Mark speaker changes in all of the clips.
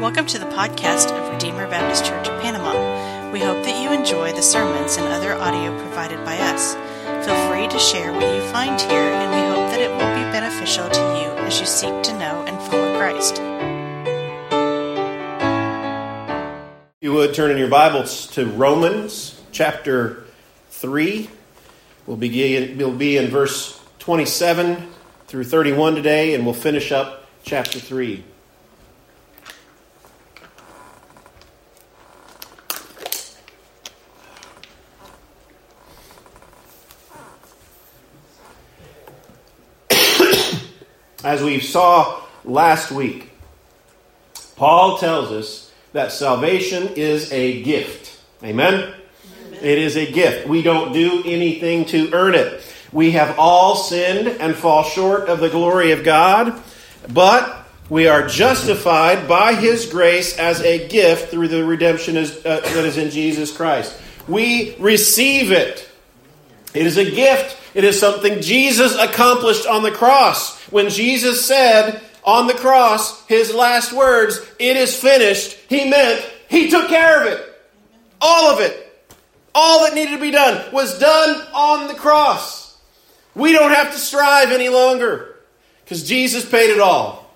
Speaker 1: Welcome to the podcast of Redeemer Baptist Church of Panama. We hope that you enjoy the sermons and other audio provided by us. Feel free to share what you find here, and we hope that it will be beneficial to you as you seek to know and follow Christ.
Speaker 2: You would turn in your Bibles to Romans chapter 3. We'll begin, we'll be in verse 27 through 31 today, and we'll finish up chapter 3. As we saw last week, Paul tells us that salvation is a gift. Amen? It is a gift. We don't do anything to earn it. We have all sinned and fall short of the glory of God, but we are justified by His grace as a gift through the redemption uh, that is in Jesus Christ. We receive it. It is a gift. It is something Jesus accomplished on the cross. When Jesus said on the cross his last words, It is finished, he meant he took care of it. All of it. All that needed to be done was done on the cross. We don't have to strive any longer because Jesus paid it all.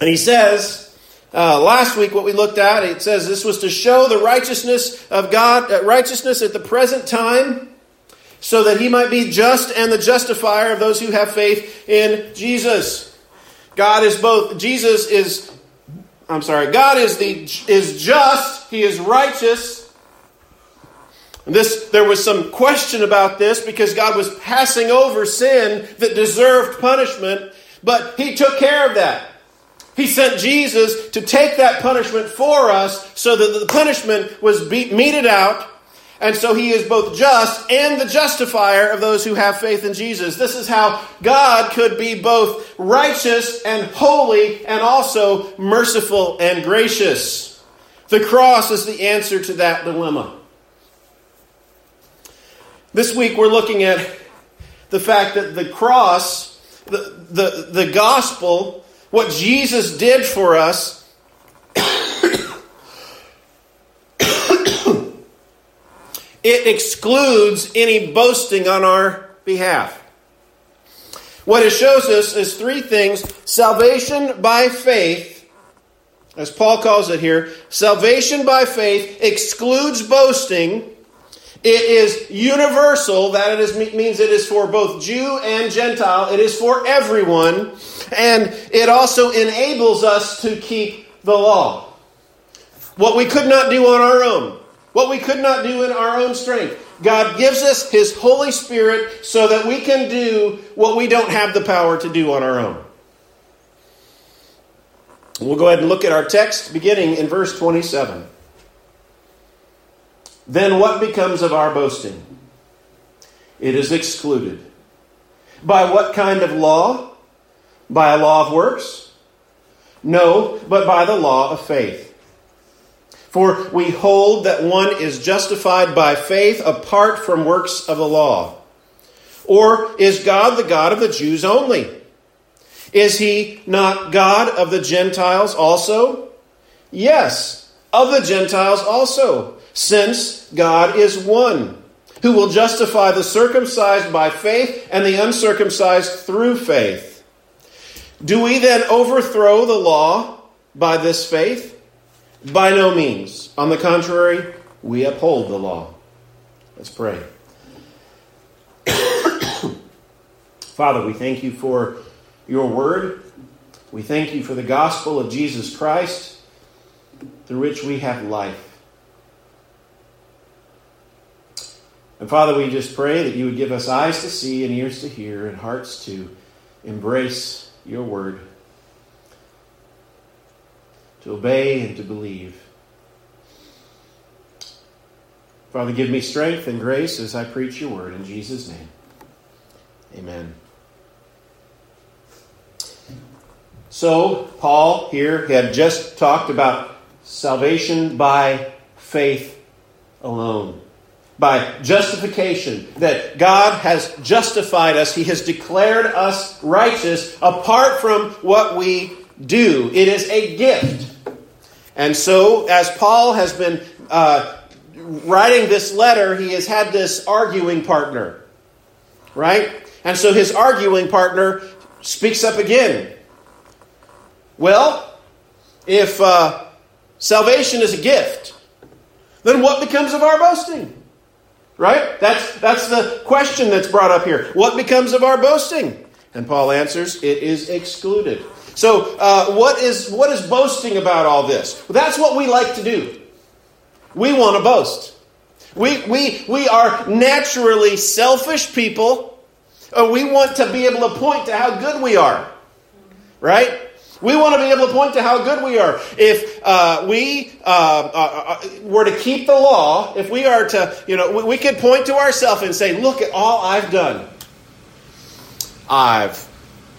Speaker 2: And he says, uh, last week what we looked at, it says this was to show the righteousness of God, uh, righteousness at the present time so that he might be just and the justifier of those who have faith in Jesus. God is both Jesus is I'm sorry, God is the is just, he is righteous. This there was some question about this because God was passing over sin that deserved punishment, but he took care of that. He sent Jesus to take that punishment for us so that the punishment was beat, meted out and so he is both just and the justifier of those who have faith in Jesus. This is how God could be both righteous and holy and also merciful and gracious. The cross is the answer to that dilemma. This week we're looking at the fact that the cross, the, the, the gospel, what Jesus did for us, it excludes any boasting on our behalf. What it shows us is three things salvation by faith, as Paul calls it here, salvation by faith excludes boasting. It is universal, that it is, means it is for both Jew and Gentile. It is for everyone. And it also enables us to keep the law. What we could not do on our own. What we could not do in our own strength. God gives us His Holy Spirit so that we can do what we don't have the power to do on our own. We'll go ahead and look at our text beginning in verse 27. Then what becomes of our boasting? It is excluded. By what kind of law? By a law of works? No, but by the law of faith. For we hold that one is justified by faith apart from works of the law. Or is God the God of the Jews only? Is he not God of the Gentiles also? Yes, of the Gentiles also, since God is one, who will justify the circumcised by faith and the uncircumcised through faith. Do we then overthrow the law by this faith? By no means. On the contrary, we uphold the law. Let's pray. Father, we thank you for your word. We thank you for the gospel of Jesus Christ through which we have life. And Father, we just pray that you would give us eyes to see and ears to hear and hearts to embrace your word to obey and to believe. Father, give me strength and grace as I preach your word in Jesus' name. Amen. So, Paul here had just talked about salvation by faith alone. By justification, that God has justified us, He has declared us righteous apart from what we do, it is a gift. And so, as Paul has been uh, writing this letter, he has had this arguing partner, right? And so his arguing partner speaks up again. Well, if uh, salvation is a gift, then what becomes of our boasting? Right? That's, that's the question that's brought up here. What becomes of our boasting? And Paul answers, it is excluded. So, uh, what, is, what is boasting about all this? Well, that's what we like to do. We want to boast. We, we, we are naturally selfish people. We want to be able to point to how good we are. Right? We want to be able to point to how good we are. If uh, we uh, uh, uh, were to keep the law, if we are to, you know, we, we could point to ourselves and say, look at all I've done. I've,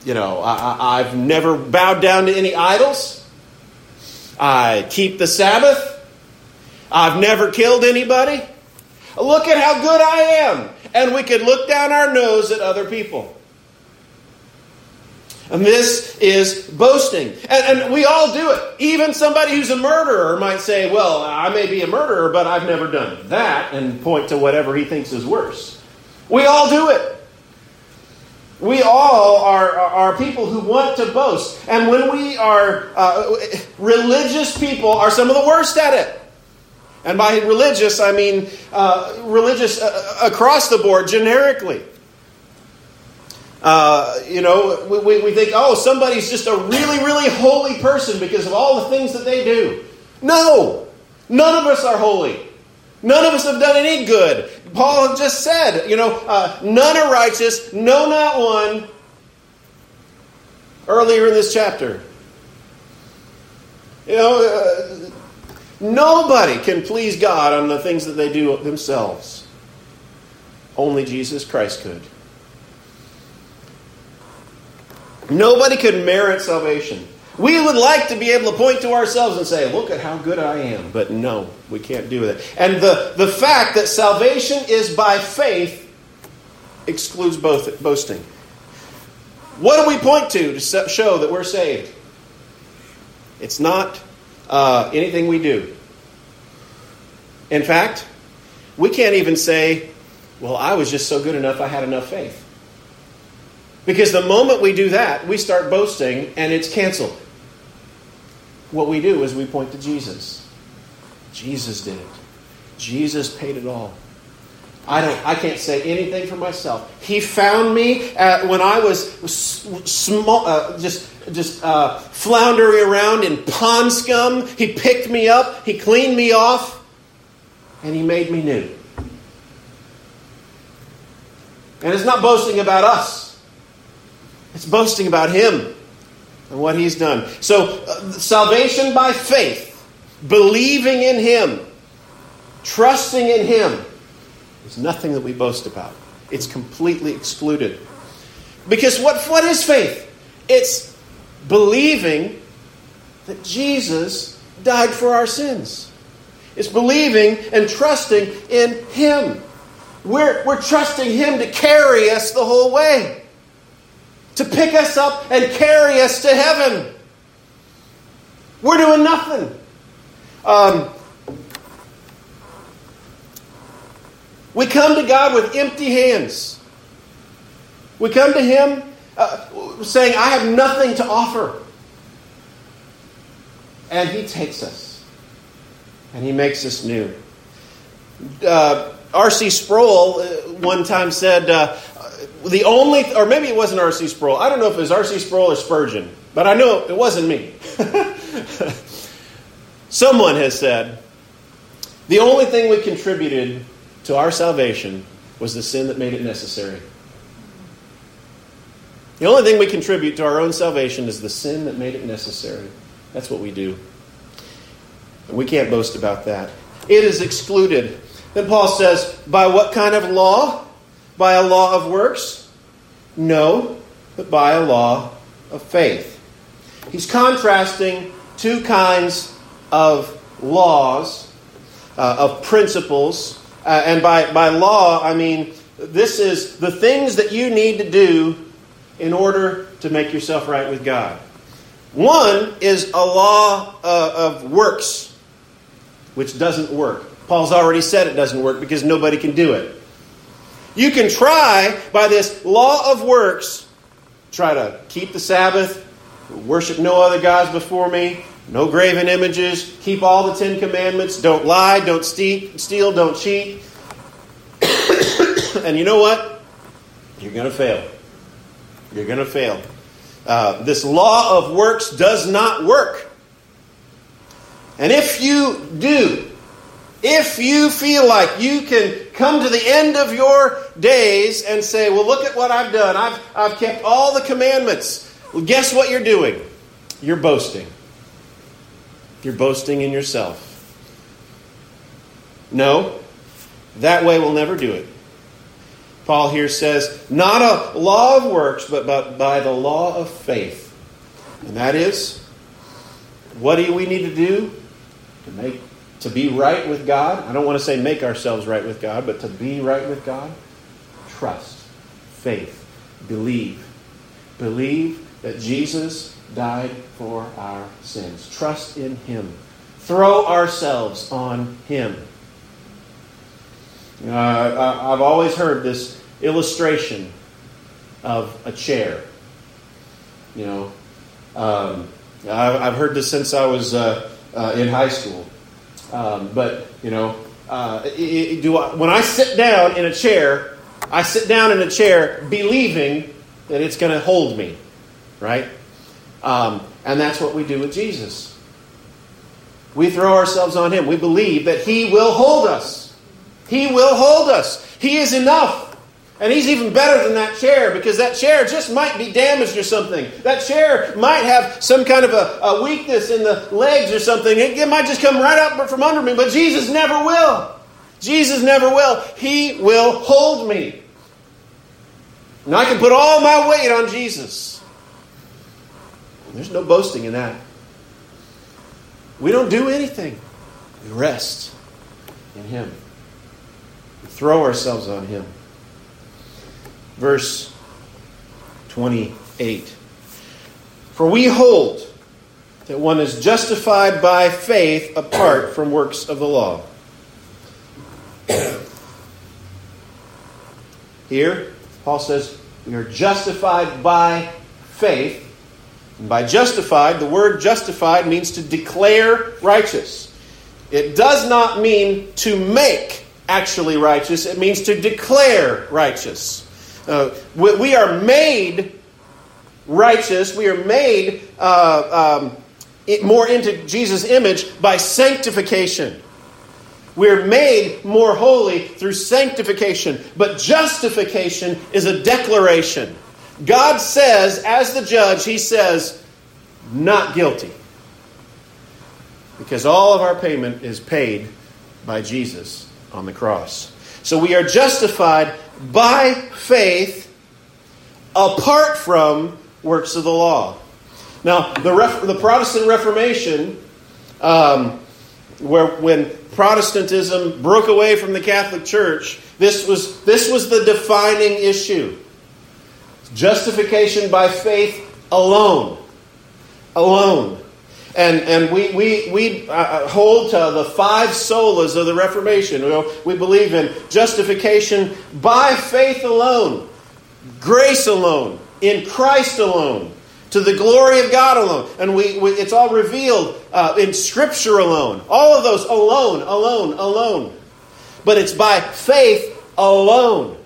Speaker 2: you know, I, I've never bowed down to any idols. I keep the Sabbath. I've never killed anybody. Look at how good I am. And we could look down our nose at other people. And this is boasting. And, and, we all do it. Even somebody who's a murderer might say, Well, I may be a murderer, but I've never done that, and point to whatever he thinks is worse. We all do it. We all are, are people who want to boast. And when we are uh, religious people, are some of the worst at it. And by religious, I mean uh, religious uh, across the board, generically. Uh, you know, we, we think, oh, somebody's just a really, really holy person because of all the things that they do. No! None of us are holy. None of us have done any good. Paul just said, you know, uh, none are righteous, no, not one, earlier in this chapter. You know, uh, nobody can please God on the things that they do themselves. Only Jesus Christ could. Nobody could merit salvation. We would like to be able to point to ourselves and say, Look at how good I am. But no, we can't do that. And the, the fact that salvation is by faith excludes both boasting. What do we point to to show that we're saved? It's not uh, anything we do. In fact, we can't even say, Well, I was just so good enough, I had enough faith. Because the moment we do that, we start boasting and it's canceled. What we do is we point to Jesus. Jesus did it. Jesus paid it all. I don't. I can't say anything for myself. He found me when I was small, uh, just just uh, floundering around in pond scum. He picked me up. He cleaned me off, and he made me new. And it's not boasting about us. It's boasting about Him and what He's done. So, uh, salvation by faith, believing in Him, trusting in Him, is nothing that we boast about. It's completely excluded. Because what, what is faith? It's believing that Jesus died for our sins. It's believing and trusting in Him. We're, we're trusting Him to carry us the whole way to pick us up and carry us to heaven. We're doing nothing. Um, we come to God with empty hands. We come to Him uh, saying, I have nothing to offer. And He takes us and He makes us new. Uh, R.C. Sproul uh, one time said, uh, the only, or maybe it wasn't R.C. Sproul. I don't know if it was R.C. Sproul or Spurgeon, but I know it wasn't me. Someone has said, the only thing we contributed to our salvation was the sin that made it necessary. The only thing we contribute to our own salvation is the sin that made it necessary. That's what we do. And we can't boast about that. It is excluded. Then Paul says, by what kind of law? By a law of works? No, but by a law of faith. He's contrasting two kinds of laws, uh, of principles. Uh, and by, by law, I mean this is the things that you need to do in order to make yourself right with God. One is a law uh, of works, which doesn't work. Paul's already said it doesn't work because nobody can do it. You can try by this law of works, try to keep the Sabbath, worship no other gods before me, no graven images, keep all the Ten Commandments, don't lie, don't steal, don't cheat. and you know what? You're going to fail. You're going to fail. Uh, this law of works does not work. And if you do, if you feel like you can come to the end of your days and say, Well, look at what I've done, I've, I've kept all the commandments, well, guess what you're doing? You're boasting. You're boasting in yourself. No, that way we'll never do it. Paul here says, not a law of works, but, but by the law of faith. And that is, what do we need to do to make to be right with God? I don't want to say make ourselves right with God, but to be right with God? Trust, faith, believe. Believe that Jesus died for our sins. Trust in Him. Throw ourselves on Him. Uh, I've always heard this illustration of a chair. You know, um, I've heard this since I was uh, uh, in high school. Um, but you know, uh, it, it, do I, when I sit down in a chair, I sit down in a chair believing that it's going to hold me, right? Um, and that's what we do with Jesus. We throw ourselves on Him. We believe that He will hold us. He will hold us. He is enough. And he's even better than that chair because that chair just might be damaged or something. That chair might have some kind of a, a weakness in the legs or something. It, it might just come right up from under me, but Jesus never will. Jesus never will. He will hold me. And I can put all my weight on Jesus. There's no boasting in that. We don't do anything. We rest in Him. We throw ourselves on Him. Verse 28. For we hold that one is justified by faith apart from works of the law. Here, Paul says, we are justified by faith and by justified, the word justified means to declare righteous. It does not mean to make actually righteous, it means to declare righteous. Uh, we, we, are made righteous, we are made uh, um, more into Jesus' image by sanctification. We're made more holy through sanctification, but justification is a declaration. God says, as the judge, He says, not guilty. Because all of our payment is paid by Jesus on the cross. So we are justified by faith apart from works of the law. Now, the, Ref- the Protestant Reformation, um, where when Protestantism broke away from the Catholic Church, this was, this was the defining issue. Justification by faith alone. Alone. And, and we, we, we uh, hold to the five solas of the Reformation. We believe in justification by faith alone, grace alone, in Christ alone, to the glory of God alone. And we, we it's all revealed uh, in Scripture alone. All of those alone, alone, alone. But it's by faith alone.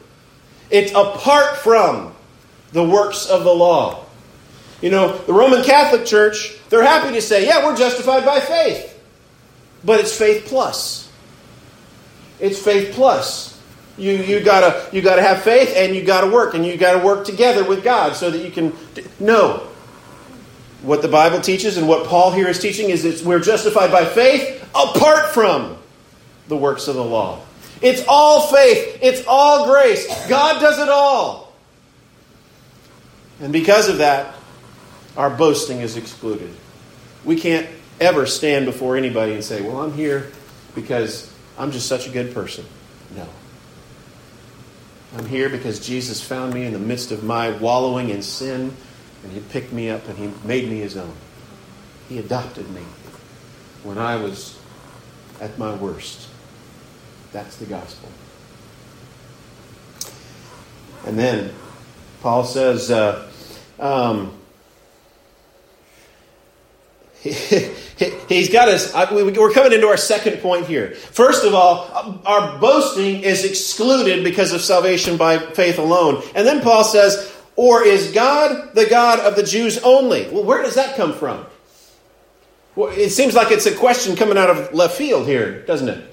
Speaker 2: It's apart from the works of the law. You know, the Roman Catholic Church, they're happy to say, yeah, we're justified by faith. But it's faith plus. It's faith plus. You, you gotta you gotta have faith and you gotta work and you gotta work together with God so that you can no. What the Bible teaches and what Paul here is teaching is that we're justified by faith apart from the works of the law. It's all faith. It's all grace. God does it all. And because of that, our boasting is excluded. We can't ever stand before anybody and say, Well, I'm here because I'm just such a good person. No. I'm here because Jesus found me in the midst of my wallowing in sin, and He picked me up and He made me His own. He adopted me when I was at my worst. That's the gospel. And then Paul says, uh, um, he's got us. We're coming into our second point here. First of all, our boasting is excluded because of salvation by faith alone. And then Paul says, or is God the God of the Jews only? Well, where does that come from? Well, it seems like it's a question coming out of left field here, doesn't it?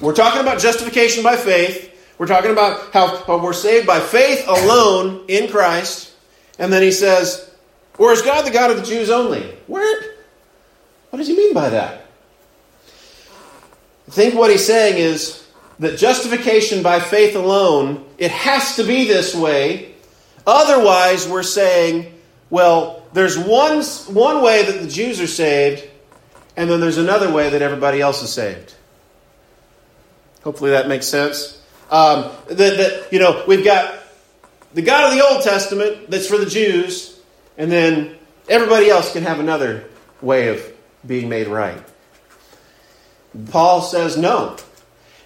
Speaker 2: We're talking about justification by faith. We're talking about how we're saved by faith alone in Christ. And then he says, Or is God the God of the Jews only? Where? What does he mean by that? I think what he's saying is that justification by faith alone, it has to be this way. Otherwise, we're saying, well, there's one, one way that the Jews are saved, and then there's another way that everybody else is saved. Hopefully that makes sense. Um, that, that, you know, we've got the God of the Old Testament that's for the Jews, and then everybody else can have another way of being made right. Paul says no.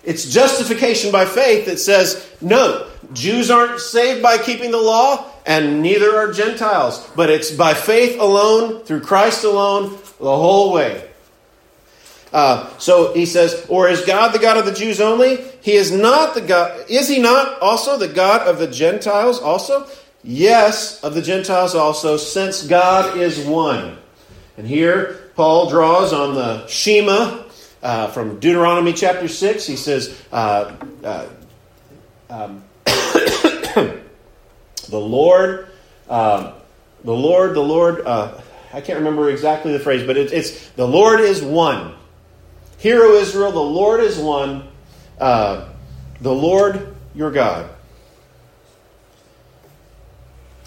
Speaker 2: It's justification by faith that says no. Jews aren't saved by keeping the law, and neither are Gentiles. But it's by faith alone, through Christ alone, the whole way. Uh, so he says, or is God the God of the Jews only? He is not the God. Is he not also the God of the Gentiles also? Yes, of the Gentiles also, since God is one. And here Paul draws on the Shema uh, from Deuteronomy chapter 6. He says, uh, uh um, the Lord, um, the Lord, the Lord, uh, I can't remember exactly the phrase, but it, it's the Lord is one. Hear, O Israel, the Lord is one, uh, the Lord your God.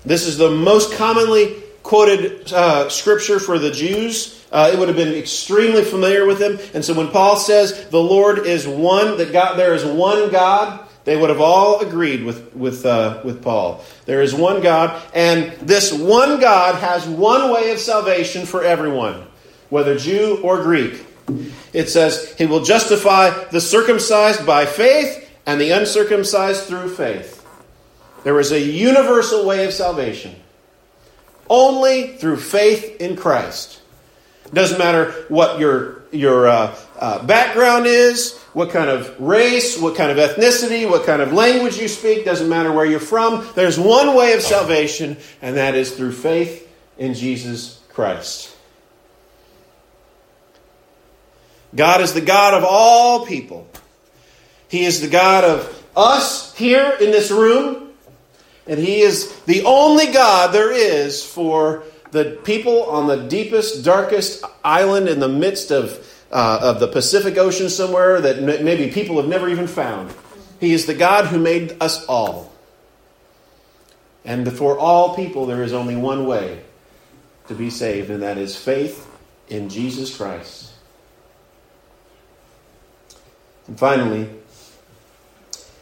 Speaker 2: This is the most commonly quoted uh, scripture for the Jews. Uh, it would have been extremely familiar with them. And so when Paul says the Lord is one, that God, there is one God, they would have all agreed with, with, uh, with Paul. There is one God, and this one God has one way of salvation for everyone, whether Jew or Greek. It says, He will justify the circumcised by faith and the uncircumcised through faith. There is a universal way of salvation, only through faith in Christ. It doesn't matter what your, your uh, uh, background is, what kind of race, what kind of ethnicity, what kind of language you speak, doesn't matter where you're from. There's one way of salvation, and that is through faith in Jesus Christ. God is the God of all people. He is the God of us here in this room, and He is the only God there is for the people on the deepest, darkest island in the midst of, uh, of the Pacific Ocean somewhere that maybe people have never even found. He is the God who made us all. And for all people, there is only one way to be saved, and that is faith in Jesus Christ. And finally,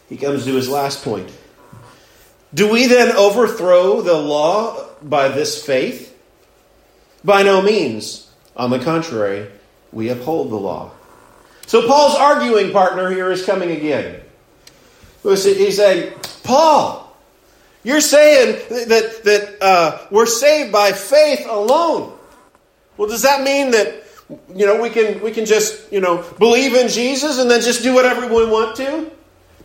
Speaker 2: he comes to his last point. Do we then overthrow the law by this faith? By no means. On the contrary, we uphold the law. So Paul's arguing partner here is coming again. He's saying, Paul, you're saying that, that uh, we're saved by faith alone. Well, does that mean that you know, we can we can just you know believe in Jesus and then just do whatever we want to.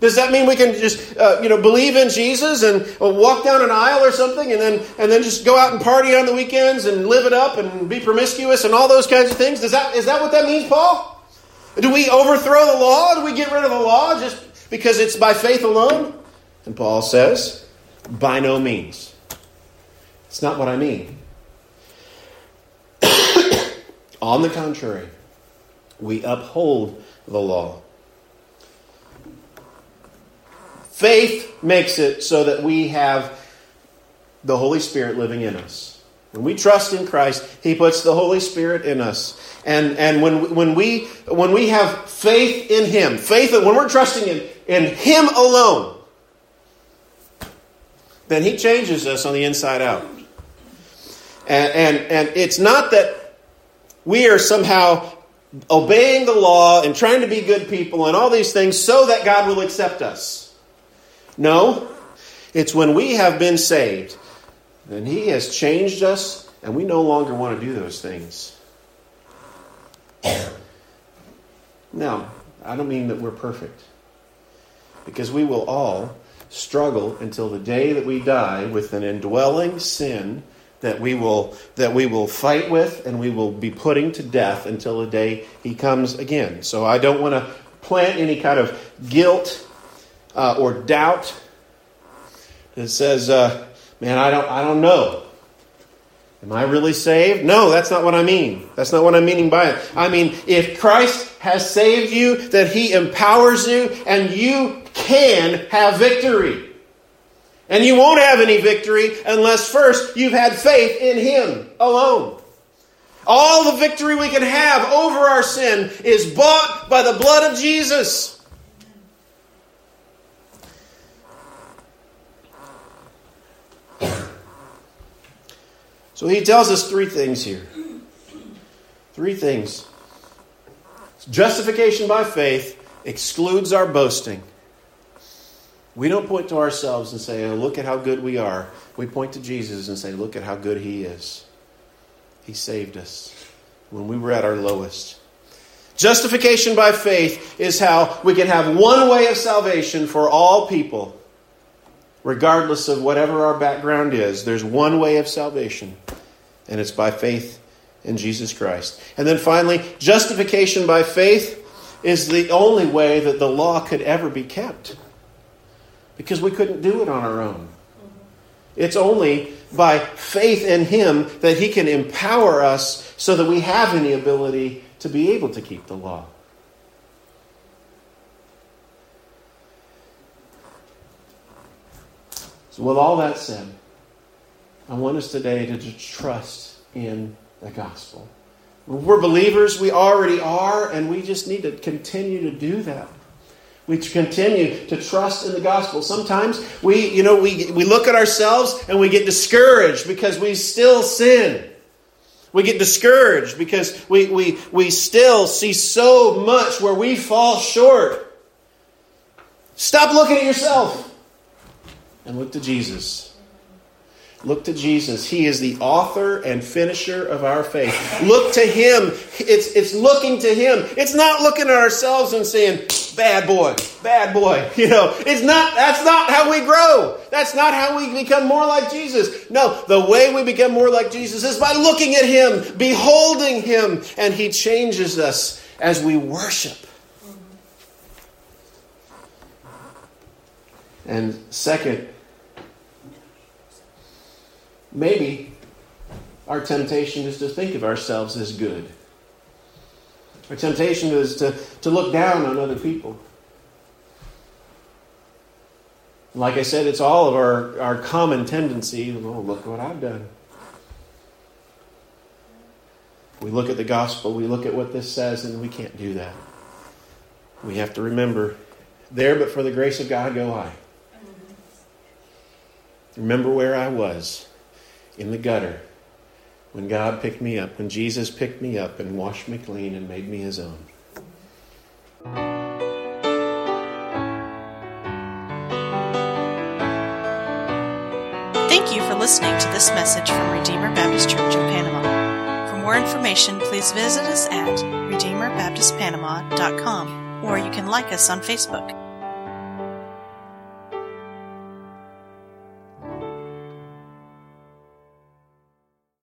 Speaker 2: Does that mean we can just uh, you know believe in Jesus and uh, walk down an aisle or something and then and then just go out and party on the weekends and live it up and be promiscuous and all those kinds of things? Does that is that what that means, Paul? Do we overthrow the law? Do we get rid of the law just because it's by faith alone? And Paul says, by no means. It's not what I mean. On the contrary, we uphold the law. Faith makes it so that we have the Holy Spirit living in us. When we trust in Christ, He puts the Holy Spirit in us. And, and when, when, we, when we have faith in Him, faith, when we're trusting in, in Him alone, then He changes us on the inside out. And, and, and it's not that we are somehow obeying the law and trying to be good people and all these things so that God will accept us. No, it's when we have been saved, then He has changed us, and we no longer want to do those things. Now, I don't mean that we're perfect, because we will all struggle until the day that we die with an indwelling sin that we will that we will fight with and we will be putting to death until the day he comes again. So I don't want to plant any kind of guilt uh, or doubt that says, uh, "Man, I don't I don't know." Am I really saved? No, that's not what I mean. That's not what I'm meaning by it. I mean, if Christ has saved you, that He empowers you, and you can have victory. And you won't have any victory unless first you've had faith in Him alone. All the victory we can have over our sin is bought by the blood of Jesus. So he tells us three things here. Three things. Justification by faith excludes our boasting. We don't point to ourselves and say, oh, look at how good we are. We point to Jesus and say, look at how good he is. He saved us when we were at our lowest. Justification by faith is how we can have one way of salvation for all people, regardless of whatever our background is. There's one way of salvation, and it's by faith in Jesus Christ. And then finally, justification by faith is the only way that the law could ever be kept because we couldn't do it on our own. It's only by faith in Him that He can empower us so that we have any ability to be able to keep the law. So, with all that said, I want us today to trust in the gospel. We're believers, we already are, and we just need to continue to do that. We continue to trust in the gospel. Sometimes we, you know, we, we look at ourselves and we get discouraged because we still sin. We get discouraged because we, we, we still see so much where we fall short. Stop looking at yourself and look to Jesus. Look to Jesus. He is the author and finisher of our faith. Look to Him. It's, it's looking to Him. It's not looking at ourselves and saying, bad boy, bad boy. You know, it's not, that's not how we grow. That's not how we become more like Jesus. No, the way we become more like Jesus is by looking at Him, beholding Him, and He changes us as we worship. And second, maybe our temptation is to think of ourselves as good. Our temptation is to, to look down on other people. Like I said, it's all of our, our common tendency. Oh, look what I've done. We look at the gospel, we look at what this says, and we can't do that. We have to remember there, but for the grace of God, go I. Remember where I was in the gutter when God picked me up, when Jesus picked me up and washed me clean and made me his own.
Speaker 1: Thank you for listening to this message from Redeemer Baptist Church of Panama. For more information, please visit us at RedeemerBaptistPanama.com or you can like us on Facebook.